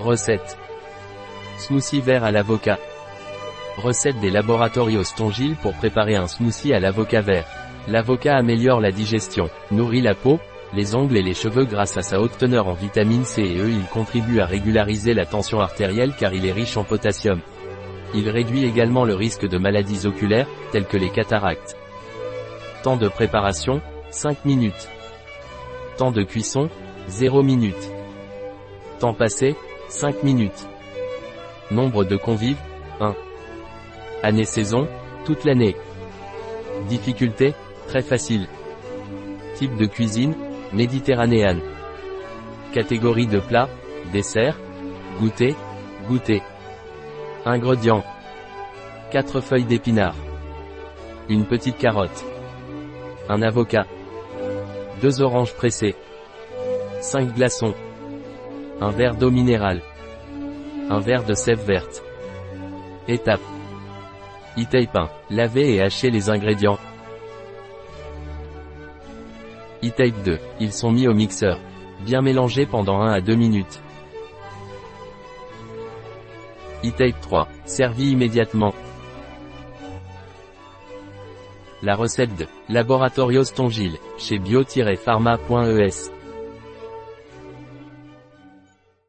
Recette. Smoothie vert à l'avocat. Recette des laboratorios Tongil pour préparer un smoothie à l'avocat vert. L'avocat améliore la digestion, nourrit la peau, les ongles et les cheveux grâce à sa haute teneur en vitamine C et E. Il contribue à régulariser la tension artérielle car il est riche en potassium. Il réduit également le risque de maladies oculaires, telles que les cataractes. Temps de préparation, 5 minutes. Temps de cuisson, 0 minutes. Temps passé, 5 minutes. Nombre de convives, 1. Année-saison, toute l'année. Difficulté, très facile. Type de cuisine, méditerranéenne. Catégorie de plat, dessert, goûter, goûter. Ingrédients. 4 feuilles d'épinards. Une petite carotte. Un avocat. 2 oranges pressées. 5 glaçons. Un verre d'eau minérale. Un verre de sève verte. Étape. E-tape 1. Laver et hacher les ingrédients. E-tape 2. Ils sont mis au mixeur. Bien mélangés pendant 1 à 2 minutes. E-tape 3. Servi immédiatement. La recette de Laboratorios Tongil, chez bio-pharma.es.